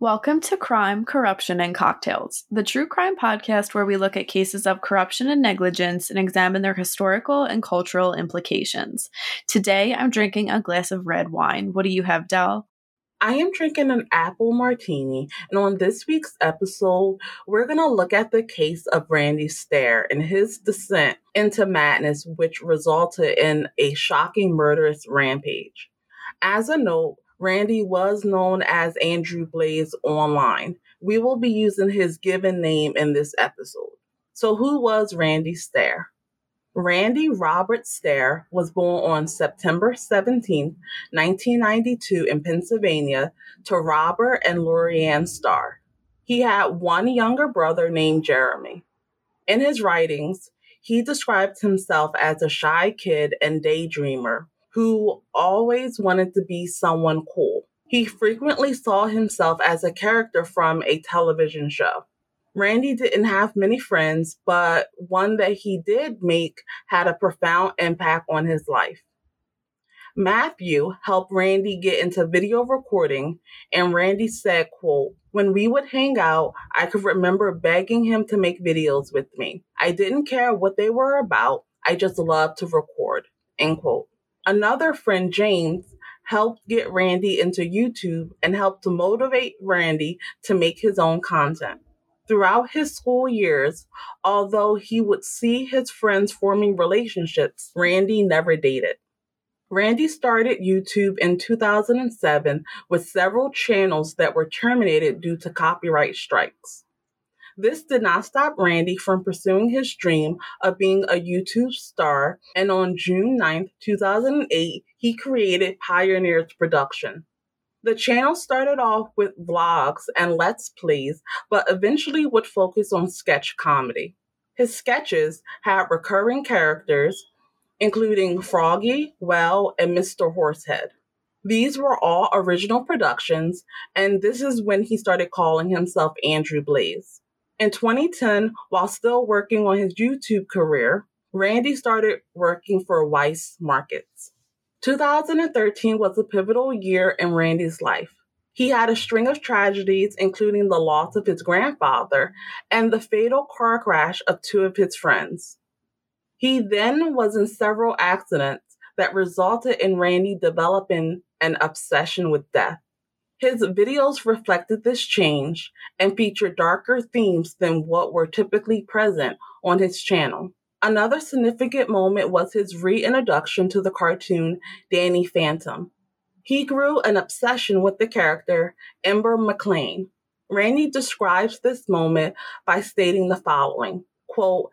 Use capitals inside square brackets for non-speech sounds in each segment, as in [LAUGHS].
Welcome to Crime, Corruption, and Cocktails, the true crime podcast where we look at cases of corruption and negligence and examine their historical and cultural implications. Today, I'm drinking a glass of red wine. What do you have, Del? I am drinking an apple martini, and on this week's episode, we're going to look at the case of Randy Stair and his descent into madness, which resulted in a shocking murderous rampage. As a note, Randy was known as Andrew Blaze online. We will be using his given name in this episode. So, who was Randy Stair? Randy Robert Stair was born on September 17, 1992, in Pennsylvania to Robert and Lorianne Stair. He had one younger brother named Jeremy. In his writings, he described himself as a shy kid and daydreamer who always wanted to be someone cool. He frequently saw himself as a character from a television show. Randy didn't have many friends, but one that he did make had a profound impact on his life. Matthew helped Randy get into video recording, and Randy said, quote, when we would hang out, I could remember begging him to make videos with me. I didn't care what they were about. I just loved to record, end quote. Another friend, James, helped get Randy into YouTube and helped to motivate Randy to make his own content. Throughout his school years, although he would see his friends forming relationships, Randy never dated. Randy started YouTube in 2007 with several channels that were terminated due to copyright strikes. This did not stop Randy from pursuing his dream of being a YouTube star, and on June 9, 2008, he created Pioneers Production. The channel started off with vlogs and Let's Plays, but eventually would focus on sketch comedy. His sketches had recurring characters, including Froggy, Well, and Mr. Horsehead. These were all original productions, and this is when he started calling himself Andrew Blaze. In 2010, while still working on his YouTube career, Randy started working for Weis Markets. 2013 was a pivotal year in Randy's life. He had a string of tragedies, including the loss of his grandfather and the fatal car crash of two of his friends. He then was in several accidents that resulted in Randy developing an obsession with death. His videos reflected this change and featured darker themes than what were typically present on his channel. Another significant moment was his reintroduction to the cartoon Danny Phantom. He grew an obsession with the character Ember McLain. Randy describes this moment by stating the following quote,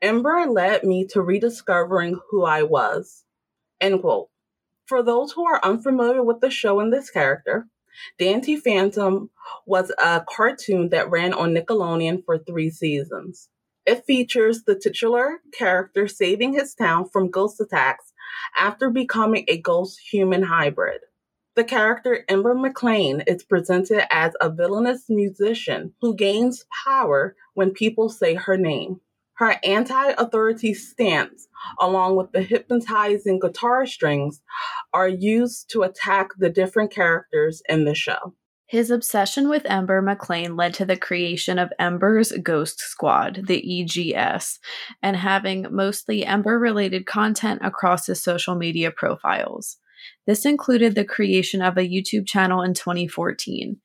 Ember led me to rediscovering who I was. End quote. For those who are unfamiliar with the show and this character, Danny Phantom was a cartoon that ran on Nickelodeon for three seasons. It features the titular character saving his town from ghost attacks after becoming a ghost human hybrid. The character Ember McLain is presented as a villainous musician who gains power when people say her name. Her anti authority stance, along with the hypnotizing guitar strings, are used to attack the different characters in the show. His obsession with Ember McLain led to the creation of Ember's Ghost Squad, the EGS, and having mostly Ember related content across his social media profiles. This included the creation of a YouTube channel in 2014.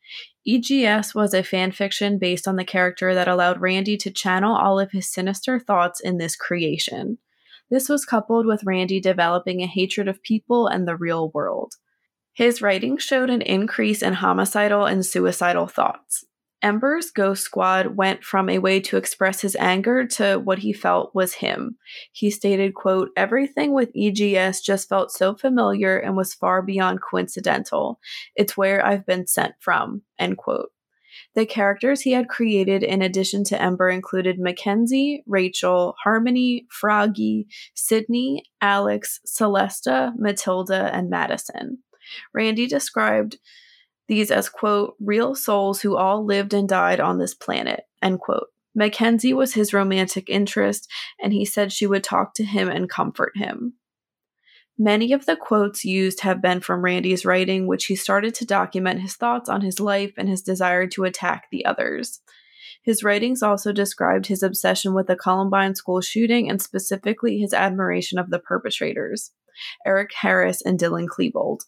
EGS was a fan fiction based on the character that allowed Randy to channel all of his sinister thoughts in this creation. This was coupled with Randy developing a hatred of people and the real world. His writing showed an increase in homicidal and suicidal thoughts. Ember's Ghost Squad went from a way to express his anger to what he felt was him. He stated, quote, Everything with EGS just felt so familiar and was far beyond coincidental. It's where I've been sent from, end quote. The characters he had created in addition to Ember included Mackenzie, Rachel, Harmony, Froggy, Sydney, Alex, Celesta, Matilda, and Madison. Randy described these as, quote, real souls who all lived and died on this planet, end quote. Mackenzie was his romantic interest, and he said she would talk to him and comfort him. Many of the quotes used have been from Randy's writing, which he started to document his thoughts on his life and his desire to attack the others. His writings also described his obsession with the Columbine school shooting and specifically his admiration of the perpetrators, Eric Harris and Dylan Klebold.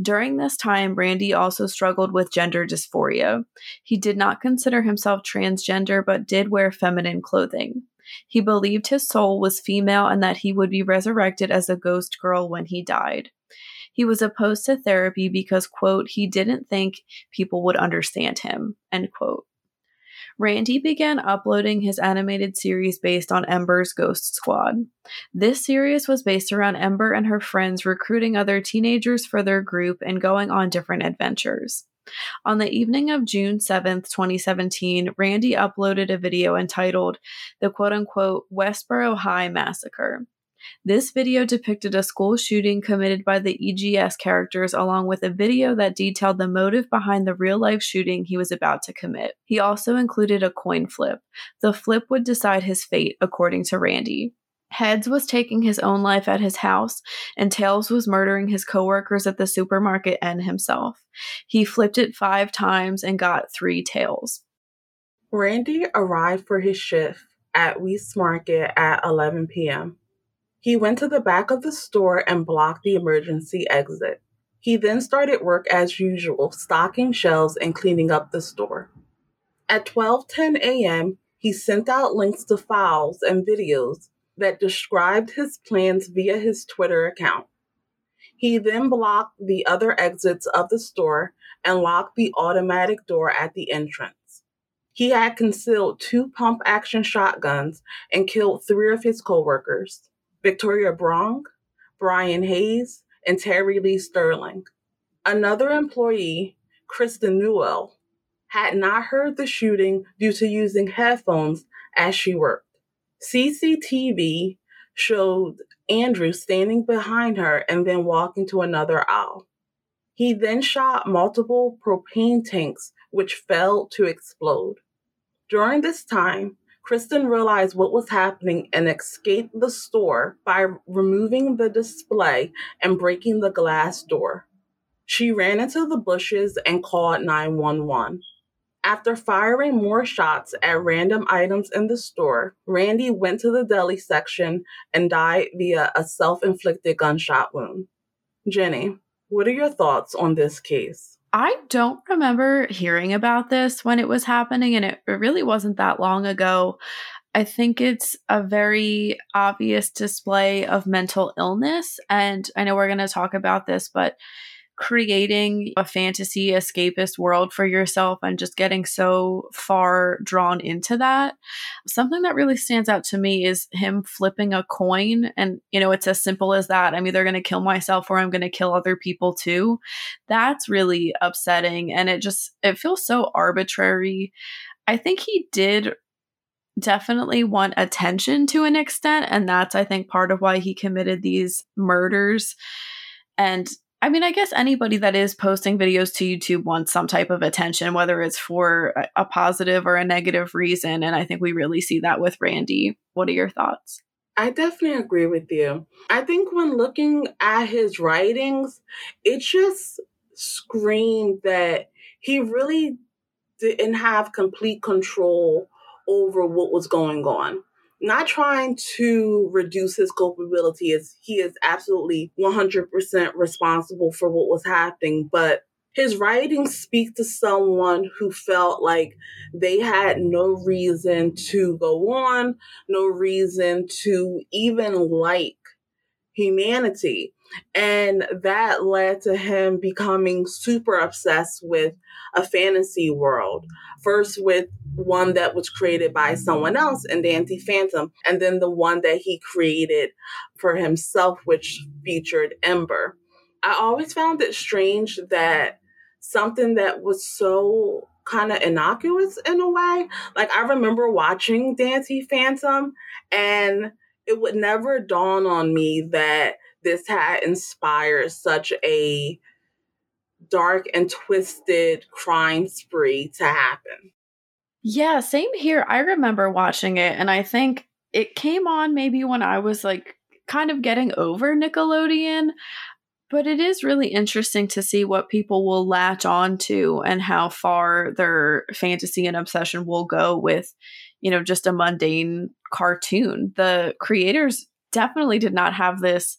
During this time, Randy also struggled with gender dysphoria. He did not consider himself transgender, but did wear feminine clothing. He believed his soul was female and that he would be resurrected as a ghost girl when he died. He was opposed to therapy because, quote, he didn't think people would understand him, end quote. Randy began uploading his animated series based on Ember's Ghost Squad. This series was based around Ember and her friends recruiting other teenagers for their group and going on different adventures. On the evening of June 7th, 2017, Randy uploaded a video entitled The Quote Unquote Westboro High Massacre. This video depicted a school shooting committed by the EGS characters, along with a video that detailed the motive behind the real life shooting he was about to commit. He also included a coin flip. The flip would decide his fate, according to Randy. Heads was taking his own life at his house, and Tails was murdering his coworkers at the supermarket and himself. He flipped it five times and got three tails. Randy arrived for his shift at Weis Market at 11 p.m. He went to the back of the store and blocked the emergency exit. He then started work as usual, stocking shelves and cleaning up the store. At 12:10 a.m., he sent out links to files and videos that described his plans via his Twitter account. He then blocked the other exits of the store and locked the automatic door at the entrance. He had concealed two pump action shotguns and killed three of his coworkers. Victoria Brong, Brian Hayes, and Terry Lee Sterling. Another employee, Kristen Newell, had not heard the shooting due to using headphones as she worked. CCTV showed Andrew standing behind her and then walking to another aisle. He then shot multiple propane tanks, which failed to explode. During this time, Kristen realized what was happening and escaped the store by removing the display and breaking the glass door. She ran into the bushes and called 911. After firing more shots at random items in the store, Randy went to the deli section and died via a self inflicted gunshot wound. Jenny, what are your thoughts on this case? I don't remember hearing about this when it was happening, and it, really wasn't that long ago. I think it's a very obvious display of mental illness. And I know we're going to talk about this, but creating a fantasy escapist world for yourself and just getting so far drawn into that. Something that really stands out to me is him flipping a coin. And, you know, it's as simple as that. I'm either going to kill myself or I'm going to kill other people too. That's really upsetting. And it just, it feels so arbitrary. I think he did definitely want attention to an extent. And that's, I think, part of why he committed these murders. And I mean, I guess anybody that is posting videos to YouTube wants some type of attention, whether it's for a positive or a negative reason. And I think we really see that with Randy. What are your thoughts? I definitely agree with you. I think when looking at his writings, it just screamed that he really didn't have complete control over what was going on not trying to reduce his culpability as he is absolutely 100% responsible for what was happening but his writings speak to someone who felt like they had no reason to go on no reason to even like humanity. And that led to him becoming super obsessed with a fantasy world first with one that was created by someone else in Danny Phantom, and then the one that he created for himself, which featured Ember. I always found it strange that something that was so kind of innocuous in a way. Like I remember watching Danny Phantom, and it would never dawn on me that this had inspired such a dark and twisted crime spree to happen. Yeah, same here. I remember watching it and I think it came on maybe when I was like kind of getting over Nickelodeon. But it is really interesting to see what people will latch on to and how far their fantasy and obsession will go with, you know, just a mundane cartoon. The creators definitely did not have this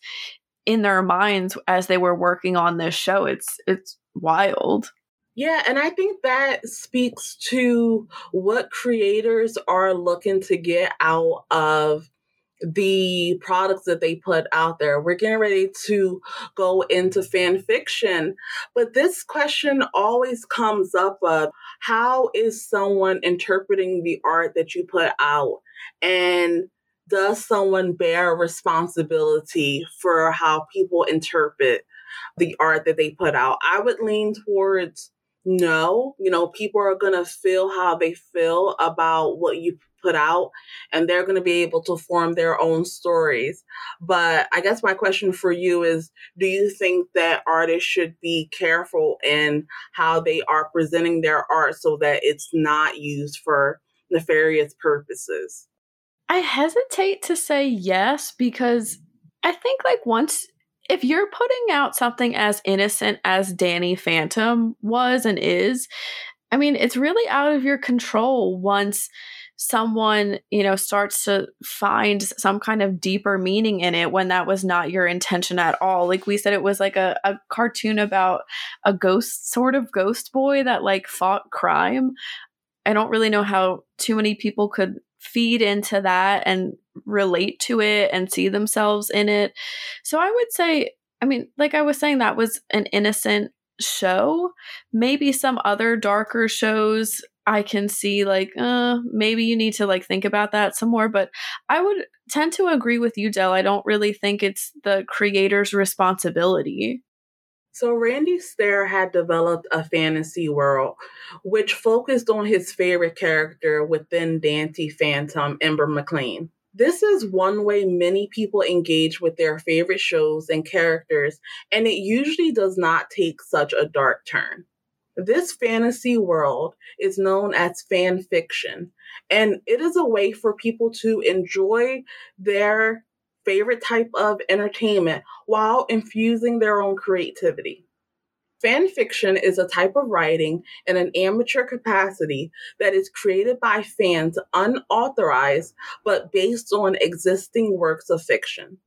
in their minds as they were working on this show. It's it's wild. Yeah, and I think that speaks to what creators are looking to get out of the products that they put out there. We're getting ready to go into fan fiction, but this question always comes up of how is someone interpreting the art that you put out and does someone bear responsibility for how people interpret the art that they put out? I would lean towards no. You know, people are going to feel how they feel about what you put out and they're going to be able to form their own stories. But I guess my question for you is do you think that artists should be careful in how they are presenting their art so that it's not used for nefarious purposes? I hesitate to say yes because I think like once if you're putting out something as innocent as Danny Phantom was and is, I mean, it's really out of your control once someone, you know, starts to find some kind of deeper meaning in it when that was not your intention at all. Like we said, it was like a, a cartoon about a ghost, sort of ghost boy that like fought crime. I don't really know how too many people could feed into that and relate to it and see themselves in it. So I would say, I mean, like I was saying, that was an innocent show. Maybe some other darker shows I can see like uh maybe you need to like think about that some more but I would tend to agree with you Dell. I don't really think it's the creator's responsibility so Randy Stair had developed a fantasy world which focused on his favorite character within Danny Phantom, Ember McLain. This is one way many people engage with their favorite shows and characters, and it usually does not take such a dark turn. This fantasy world is known as fan fiction, and it is a way for people to enjoy their favorite type of entertainment while infusing their own creativity. Fan fiction is a type of writing in an amateur capacity that is created by fans unauthorized but based on existing works of fiction.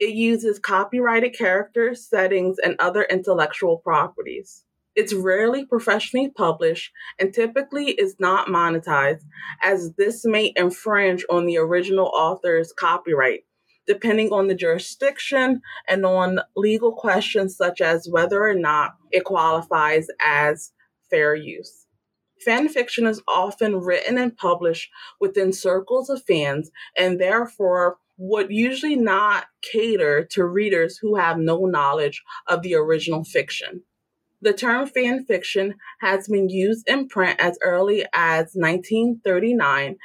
It uses copyrighted characters, settings, and other intellectual properties. It's rarely professionally published and typically is not monetized, as this may infringe on the original author's copyright depending on the jurisdiction and on legal questions such as whether or not it qualifies as fair use. Fan fiction is often written and published within circles of fans and therefore would usually not cater to readers who have no knowledge of the original fiction. The term fan fiction has been used in print as early as 1939.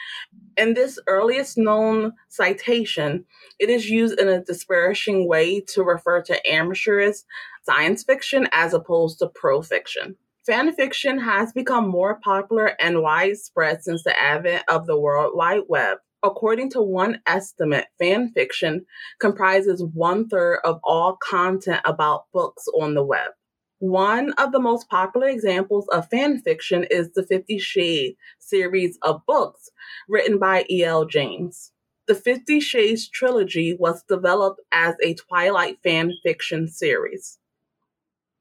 In this earliest known citation, it is used in a disparaging way to refer to amateurish science fiction as opposed to pro fiction. Fan fiction has become more popular and widespread since the advent of the World Wide Web. According to one estimate, fan fiction comprises one third of all content about books on the web. One of the most popular examples of fan fiction is the Fifty Shades series of books written by E.L. James. The Fifty Shades trilogy was developed as a Twilight fan fiction series.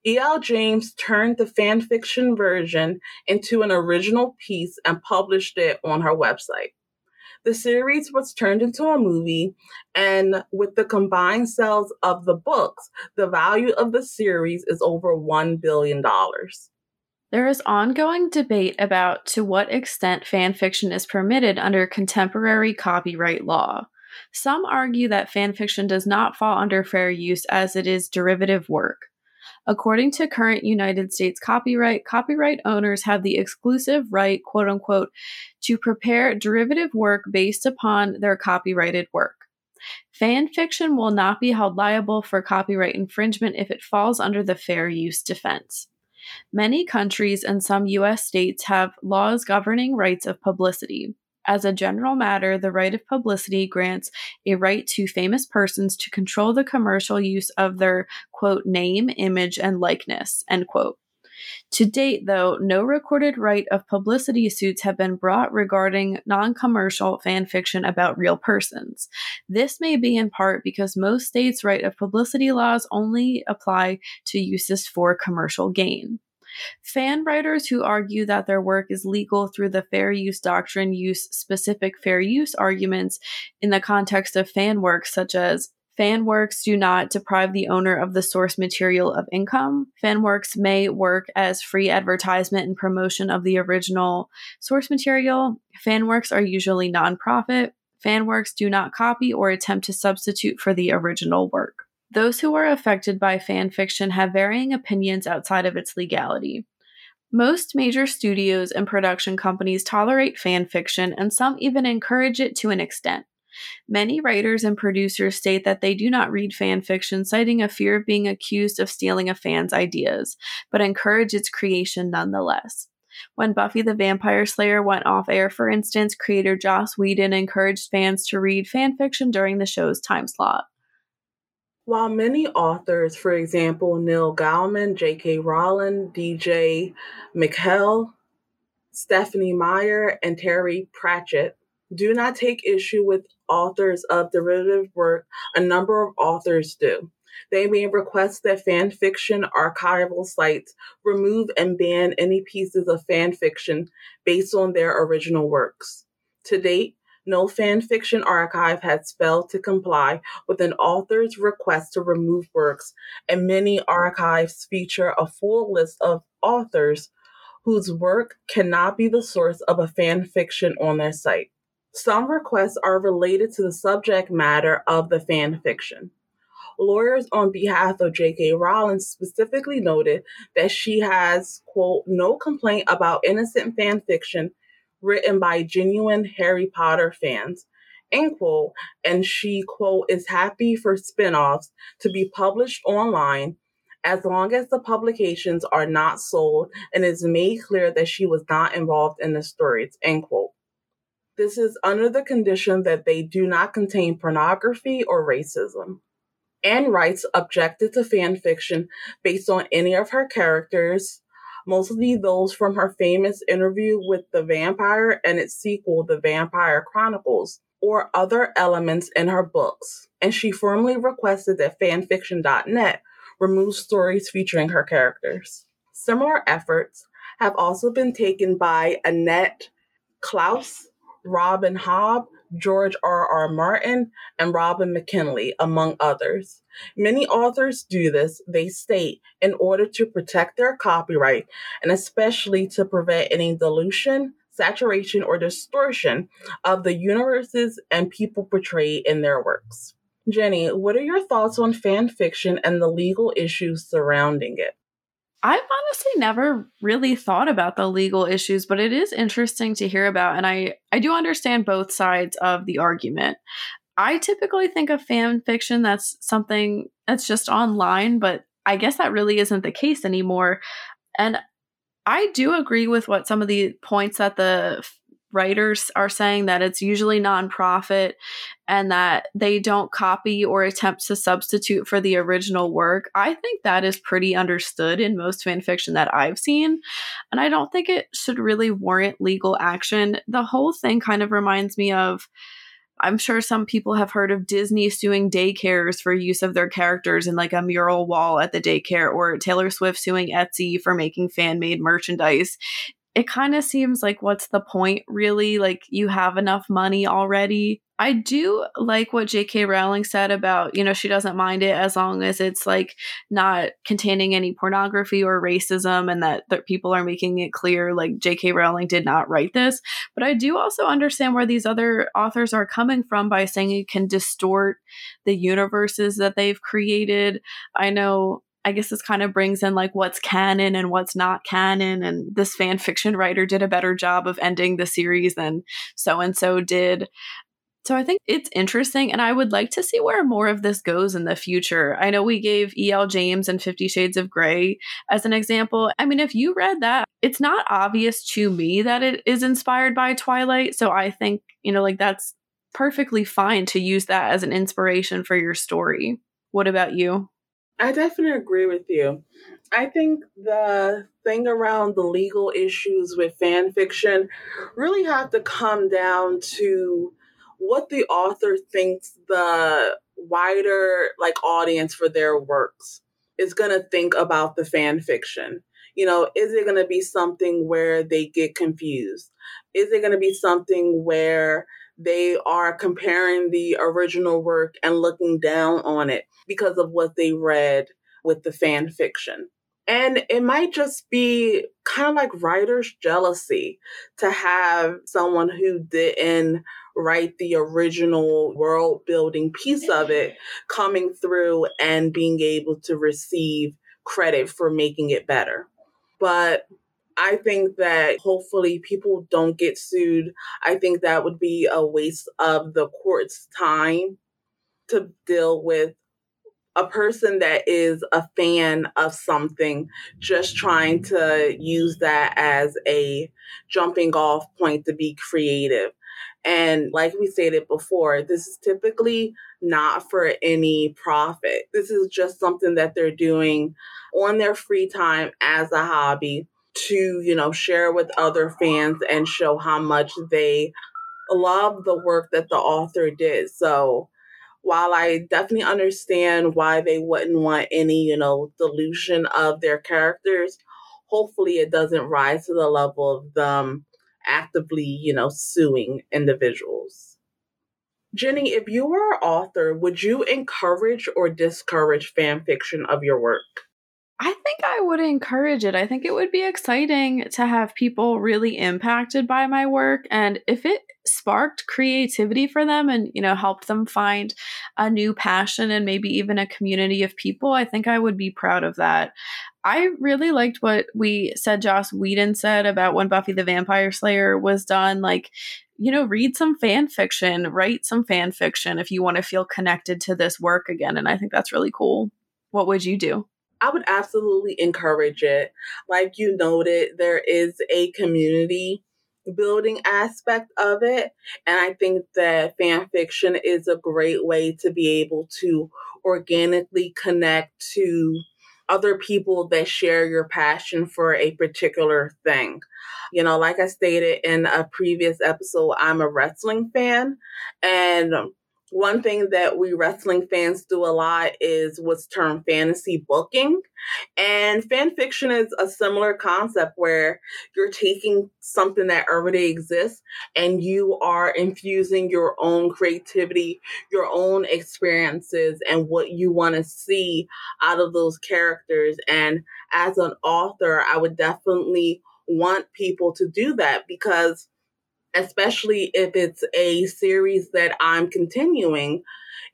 E.L. James turned the fan fiction version into an original piece and published it on her website. The series was turned into a movie, and with the combined sales of the books, the value of the series is over $1 billion. There is ongoing debate about to what extent fan fiction is permitted under contemporary copyright law. Some argue that fan fiction does not fall under fair use as it is derivative work. According to current United States copyright, copyright owners have the exclusive right, quote unquote, to prepare derivative work based upon their copyrighted work. Fan fiction will not be held liable for copyright infringement if it falls under the fair use defense. Many countries and some U.S. states have laws governing rights of publicity. As a general matter, the right of publicity grants a right to famous persons to control the commercial use of their, quote, name, image, and likeness, end quote. To date, though, no recorded right of publicity suits have been brought regarding non commercial fan fiction about real persons. This may be in part because most states' right of publicity laws only apply to uses for commercial gain. Fan writers who argue that their work is legal through the fair use doctrine use specific fair use arguments in the context of fan works, such as Fan works do not deprive the owner of the source material of income. Fan works may work as free advertisement and promotion of the original source material. Fan works are usually nonprofit. Fan works do not copy or attempt to substitute for the original work. Those who are affected by fan fiction have varying opinions outside of its legality. Most major studios and production companies tolerate fan fiction, and some even encourage it to an extent. Many writers and producers state that they do not read fan fiction, citing a fear of being accused of stealing a fan's ideas, but encourage its creation nonetheless. When Buffy the Vampire Slayer went off air, for instance, creator Joss Whedon encouraged fans to read fan fiction during the show's time slot. While many authors, for example, Neil Gaiman, J.K. Rowling, D.J. MacHale, Stephenie Meyer, and Terry Pratchett, do not take issue with authors of derivative work, a number of authors do. They may request that fan fiction archival sites remove and ban any pieces of fan fiction based on their original works. To date, no fan fiction archive has failed to comply with an author's request to remove works, and many archives feature a full list of authors whose work cannot be the source of a fan fiction on their site. Some requests are related to the subject matter of the fan fiction. Lawyers on behalf of J.K. Rowling specifically noted that she has, quote, no complaint about innocent fan fiction written by genuine Harry Potter fans, end quote, and she, quote, is happy for spin offs to be published online as long as the publications are not sold and it's made clear that she was not involved in the stories, end quote. This is under the condition that they do not contain pornography or racism. Anne Rice objected to fan fiction based on any of her characters mostly those from her famous interview with the vampire and its sequel, The Vampire Chronicles, or other elements in her books. And she firmly requested that fanfiction.net remove stories featuring her characters. Similar efforts have also been taken by Annette Klause, Robin Hobb, George R. R. Martin, and Robin McKinley, among others. Many authors do this, they state, in order to protect their copyright and especially to prevent any dilution, saturation, or distortion of the universes and people portrayed in their works. Jenny, what are your thoughts on fan fiction and the legal issues surrounding it? I've honestly never really thought about the legal issues, but it is interesting to hear about. And I, I do understand both sides of the argument. I typically think of fan fiction that's something that's just online, but I guess that really isn't the case anymore. And I do agree with what some of the points that the writers are saying that it's usually nonprofit and that they don't copy or attempt to substitute for the original work. I think that is pretty understood in most fan fiction that I've seen. And I don't think it should really warrant legal action. The whole thing kind of reminds me of. I'm sure some people have heard of Disney suing daycares for use of their characters in like a mural wall at the daycare, or Taylor Swift suing Etsy for making fan made merchandise it kind of seems like what's the point really? Like you have enough money already. I do like what jk rowling said about you know she doesn't mind it as long as it's like not containing any pornography or racism and that, that people are making it clear like jk rowling did not write this. But i do also understand where these other authors are coming from by saying it can distort the universes that they've created. I know I guess this kind of brings in like what's canon and what's not canon. And this fan fiction writer did a better job of ending the series than so and so did. So I think it's interesting, and I would like to see where more of this goes in the future. I know we gave E.L. James and Fifty Shades of Grey as an example. I mean, if you read that, it's not obvious to me that it is inspired by Twilight. So I think, you know, like that's perfectly fine to use that as an inspiration for your story. What about you? I definitely agree with you. I think the thing around the legal issues with fan fiction really have to come down to what the author thinks the wider like audience for their works is going to think about the fan fiction. You know, is it going to be something where they get confused? Is it going to be something where they are comparing the original work and looking down on it because of what they read with the fan fiction? And it might just be kind of like writer's jealousy to have someone who didn't write the original world building piece of it coming through and being able to receive credit for making it better. But I think that hopefully people don't get sued. I think that would be a waste of the court's time to deal with a person that is a fan of something just trying to use that as a jumping off point to be creative. And like we stated before, this is typically not for any profit. This is just something that they're doing on their free time as a hobby to, you know, share with other fans and show how much they love the work that the author did. So while I definitely understand why they wouldn't want any, you know, dilution of their characters, hopefully it doesn't rise to the level of them actively, you know, suing individuals. Jenny, if you were an author, would you encourage or discourage fan fiction of your work? I think I would encourage it. I think it would be exciting to have people really impacted by my work. And if it sparked creativity for them and, you know, helped them find a new passion and maybe even a community of people, I think I would be proud of that. I really liked what we said, Joss Whedon said about when Buffy the Vampire Slayer was done. Like, you know, read some fan fiction, write some fan fiction if you want to feel connected to this work again. And I think that's really cool. What would you do? I would absolutely encourage it. Like you noted, there is a community building aspect of it. And I think that fan fiction is a great way to be able to organically connect to other people that share your passion for a particular thing. You know, like I stated in a previous episode, I'm a wrestling fan and one thing that we wrestling fans do a lot is what's termed fantasy booking. And fan fiction is a similar concept where you're taking something that already exists and you are infusing your own creativity, your own experiences, and what you want to see out of those characters. And as an author, I would definitely want people to do that because especially if it's a series that I'm continuing,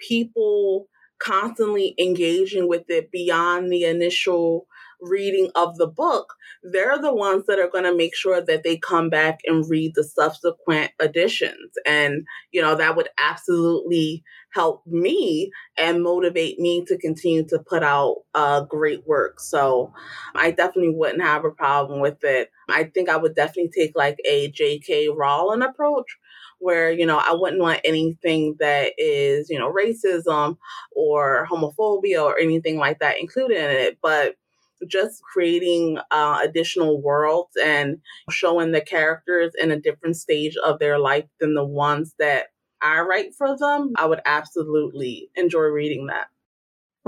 people constantly engaging with it beyond the initial reading of the book, they're the ones that are going to make sure that they come back and read the subsequent editions. And, you know, that would absolutely help me and motivate me to continue to put out uh, great work. So I definitely wouldn't have a problem with it. I think I would definitely take like a J.K. Rowling approach where you know I wouldn't want anything that is you know racism or homophobia or anything like that included in it but just creating uh, additional worlds and showing the characters in a different stage of their life than the ones that I write for them, I would absolutely enjoy reading that.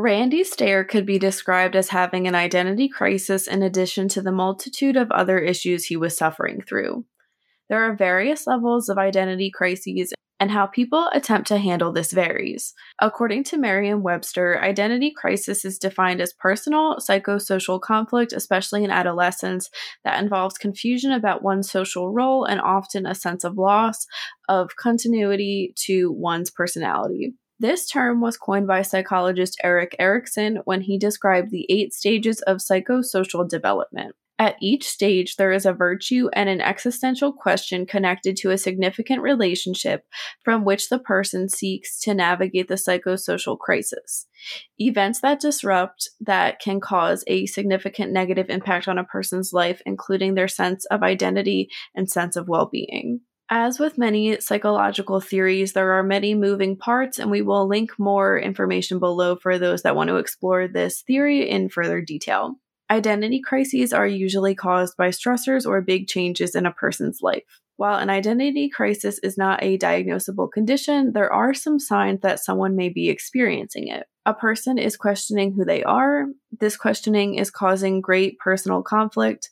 Randy Stair could be described as having an identity crisis in addition to the multitude of other issues he was suffering through. There are various levels of identity crises, and how people attempt to handle this varies. According to Merriam Webster, identity crisis is defined as personal psychosocial conflict, especially in adolescence, that involves confusion about one's social role and often a sense of loss of continuity to one's personality. This term was coined by psychologist Erik Erikson when he described the eight stages of psychosocial development. At each stage, there is a virtue and an existential question connected to a significant relationship from which the person seeks to navigate the psychosocial crisis. Events that disrupt that can cause a significant negative impact on a person's life, including their sense of identity and sense of well being. As with many psychological theories, there are many moving parts, and we will link more information below for those that want to explore this theory in further detail. Identity crises are usually caused by stressors or big changes in a person's life. While an identity crisis is not a diagnosable condition, there are some signs that someone may be experiencing it. A person is questioning who they are. This questioning is causing great personal conflict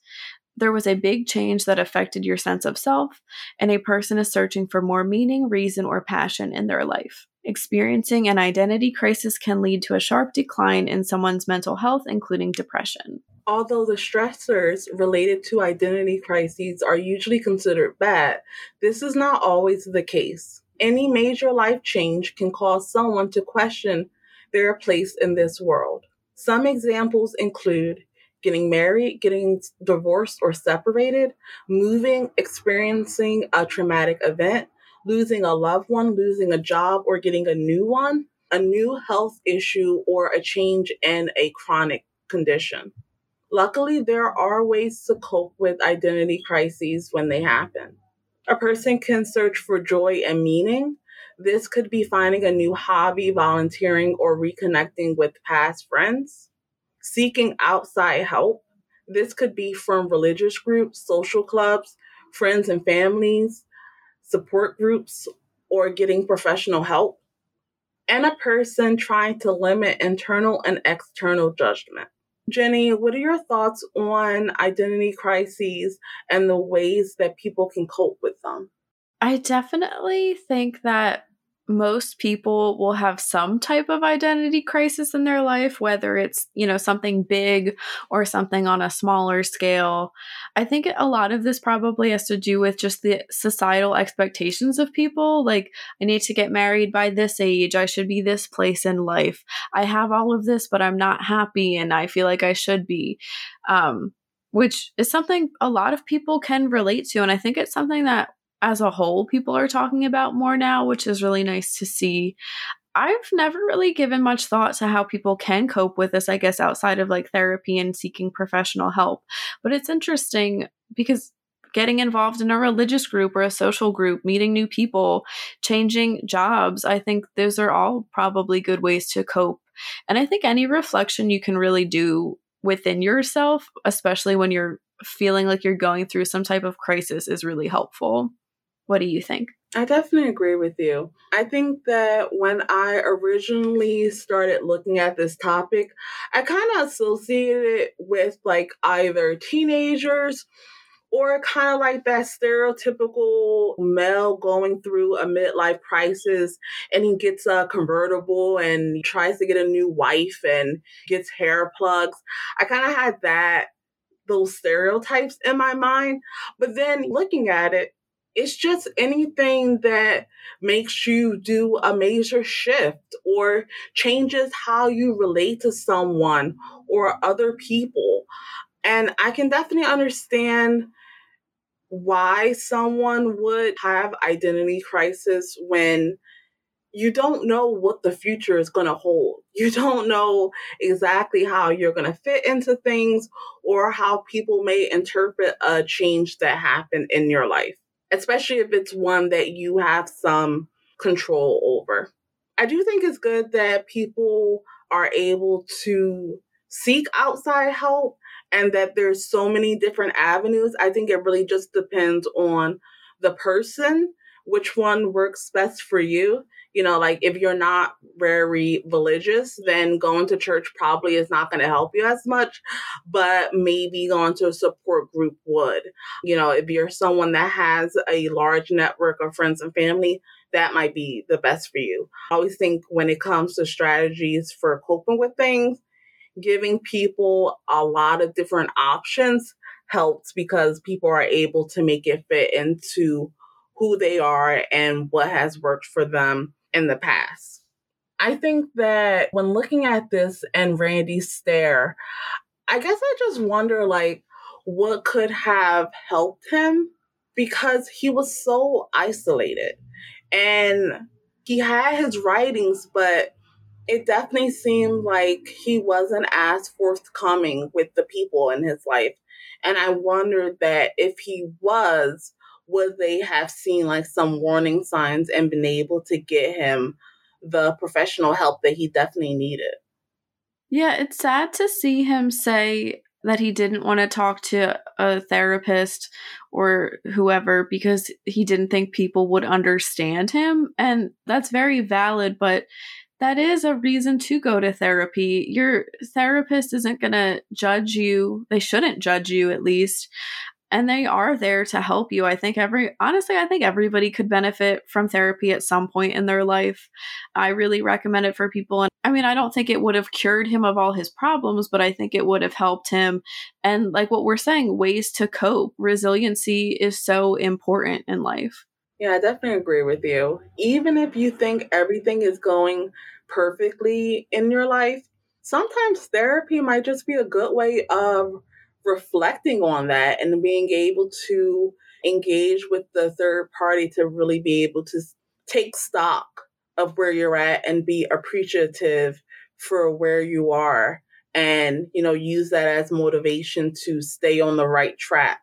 there was a big change that affected your sense of self, and a person is searching for more meaning, reason, or passion in their life. Experiencing an identity crisis can lead to a sharp decline in someone's mental health, including depression. Although the stressors related to identity crises are usually considered bad, this is not always the case. Any major life change can cause someone to question their place in this world. Some examples include getting married, getting divorced or separated, moving, experiencing a traumatic event, losing a loved one, losing a job, or getting a new one, a new health issue, or a change in a chronic condition. Luckily, there are ways to cope with identity crises when they happen. A person can search for joy and meaning. This could be finding a new hobby, volunteering, or reconnecting with past friends seeking outside help. This could be from religious groups, social clubs, friends and families, support groups, or getting professional help. And a person trying to limit internal and external judgment. Jenny, what are your thoughts on identity crises and the ways that people can cope with them? I definitely think that most people will have some type of identity crisis in their life whether it's you know something big or something on a smaller scale. I think a lot of this probably has to do with just the societal expectations of people like i need to get married by this age. I should be this place in life. I have all of this but i'm not happy and i feel like i should be. Um which is something a lot of people can relate to and i think it's something that as a whole people are talking about more now, which is really nice to see. I've never really given much thought to how people can cope with this, I guess, outside of like therapy and seeking professional help. But it's interesting because getting involved in a religious group or a social group, meeting new people, changing jobs, I think those are all probably good ways to cope. And I think any reflection you can really do within yourself, especially when you're feeling like you're going through some type of crisis, is really helpful. What do you think? I definitely agree with you. I think that when I originally started looking at this topic, I kind of associated it with like either teenagers or kind of like that stereotypical male going through a midlife crisis and he gets a convertible and tries to get a new wife and gets hair plugs. I kind of had that those stereotypes in my mind. But then looking at it, it's just anything that makes you do a major shift or changes how you relate to someone or other people. And I can definitely understand why someone would have identity crisis when you don't know what the future is going to hold. [LAUGHS] You don't know exactly how you're going to fit into things or how people may interpret a change that happened in your life especially if it's one that you have some control over. I do think it's good that people are able to seek outside help and that there's so many different avenues. I think it really just depends on the person, which one works best for you you know, like if you're not very religious, then going to church probably is not going to help you as much, but maybe going to a support group would. You know, if you're someone that has a large network of friends and family, that might be the best for you. I always think when it comes to strategies for coping with things, giving people a lot of different options helps because people are able to make it fit into who they are and what has worked for them in the past. I think that when looking at this and Randy's stare, I guess I just wonder like, what could have helped him because he was so isolated. And he had his writings, but it definitely seemed like he wasn't as forthcoming with the people in his life. And I wondered that if he was, would they have seen like some warning signs and been able to get him the professional help that he definitely needed? Yeah, it's sad to see him say that he didn't want to talk to a therapist or whoever because he didn't think people would understand him. And that's very valid, but that is a reason to go to therapy. Your therapist isn't going to judge you. They shouldn't judge you, at least. And they are there to help you. I think every, honestly, I think everybody could benefit from therapy at some point in their life. I really recommend it for people. And I mean, I don't think it would have cured him of all his problems, but I think it would have helped him. And like what we're saying, ways to cope. Resiliency is so important in life. Yeah, I definitely agree with you. Even if you think everything is going perfectly in your life, sometimes therapy might just be a good way of reflecting on that and being able to engage with the third party to really be able to take stock of where you're at and be appreciative for where you are and you know use that as motivation to stay on the right track.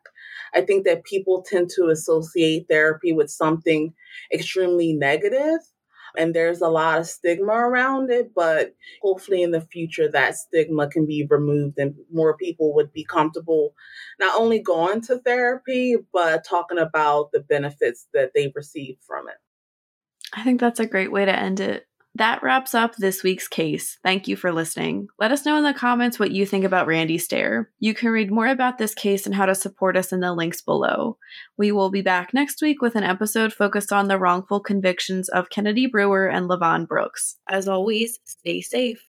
I think that people tend to associate therapy with something extremely negative, and there's a lot of stigma around it, but hopefully in the future that stigma can be removed and more people would be comfortable not only going to therapy, but talking about the benefits that they receive from it. I think that's a great way to end it. That wraps up this week's case. Thank you for listening. Let us know in the comments what you think about Randy Stair. You can read more about this case and how to support us in the links below. We will be back next week with an episode focused on the wrongful convictions of Kennedy Brewer and Levon Brooks. As always, stay safe.